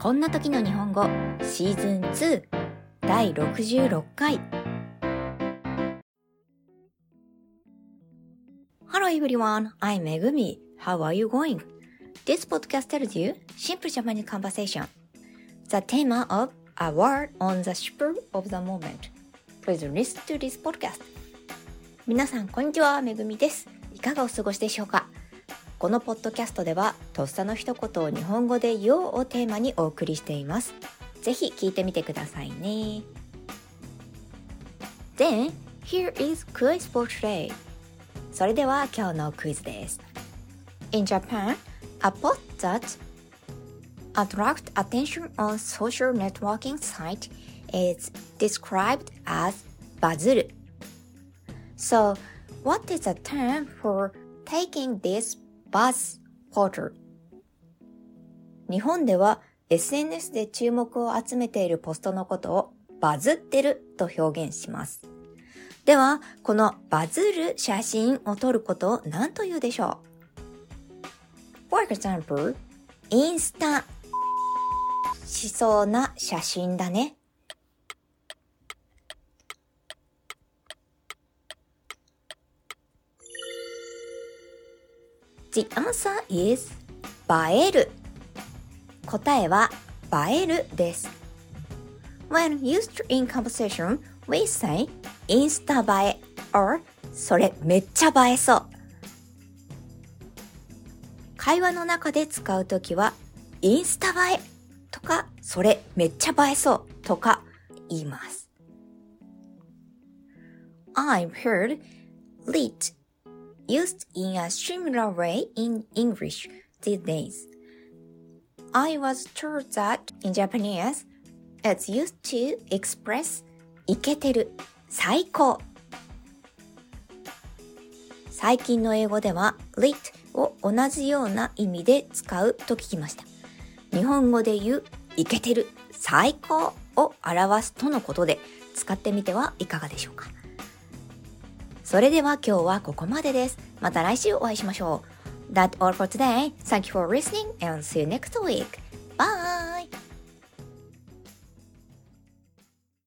こんな時の日本語シーズン2第66回 Hello everyone, I'm Megumi. How are you going? This podcast tells you simple Japanese conversation. The theme of a word on the spur of the moment. Please listen to this podcast. 皆さん、こんにちは。めぐみです。いかがお過ごしでしょうかこのポッドキャストでは、とっさの一言を日本語で言おうをテーマにお送りしています。ぜひ聞いてみてくださいね。Then, here is quiz for today. それでは今日のクイズです。In Japan, a post that attract attention on social networking site is described as バズる。So, what is the term for taking this buzz photo? 日本では SNS で注目を集めているポストのことをバズってると表現します。では、このバズる写真を撮ることを何と言うでしょう ?For example, インスタしそうな写真だね。The answer is 映える。答えは映えるです。When used in conversation, we say インスタ映え or それめっちゃ映えそう。会話の中で使うときはインスタ映えとかそれめっちゃ映えそうとか言います。I've heard lit used in a similar way in English these days. I was told that in Japanese, it's used to express イケてる、最高。最近の英語では lit を同じような意味で使うと聞きました。日本語で言うイケてる、最高を表すとのことで使ってみてはいかがでしょうか。それでは今日はここまでです。また来週お会いしましょう。That's all for today. Thank you for listening and see you next week. Bye!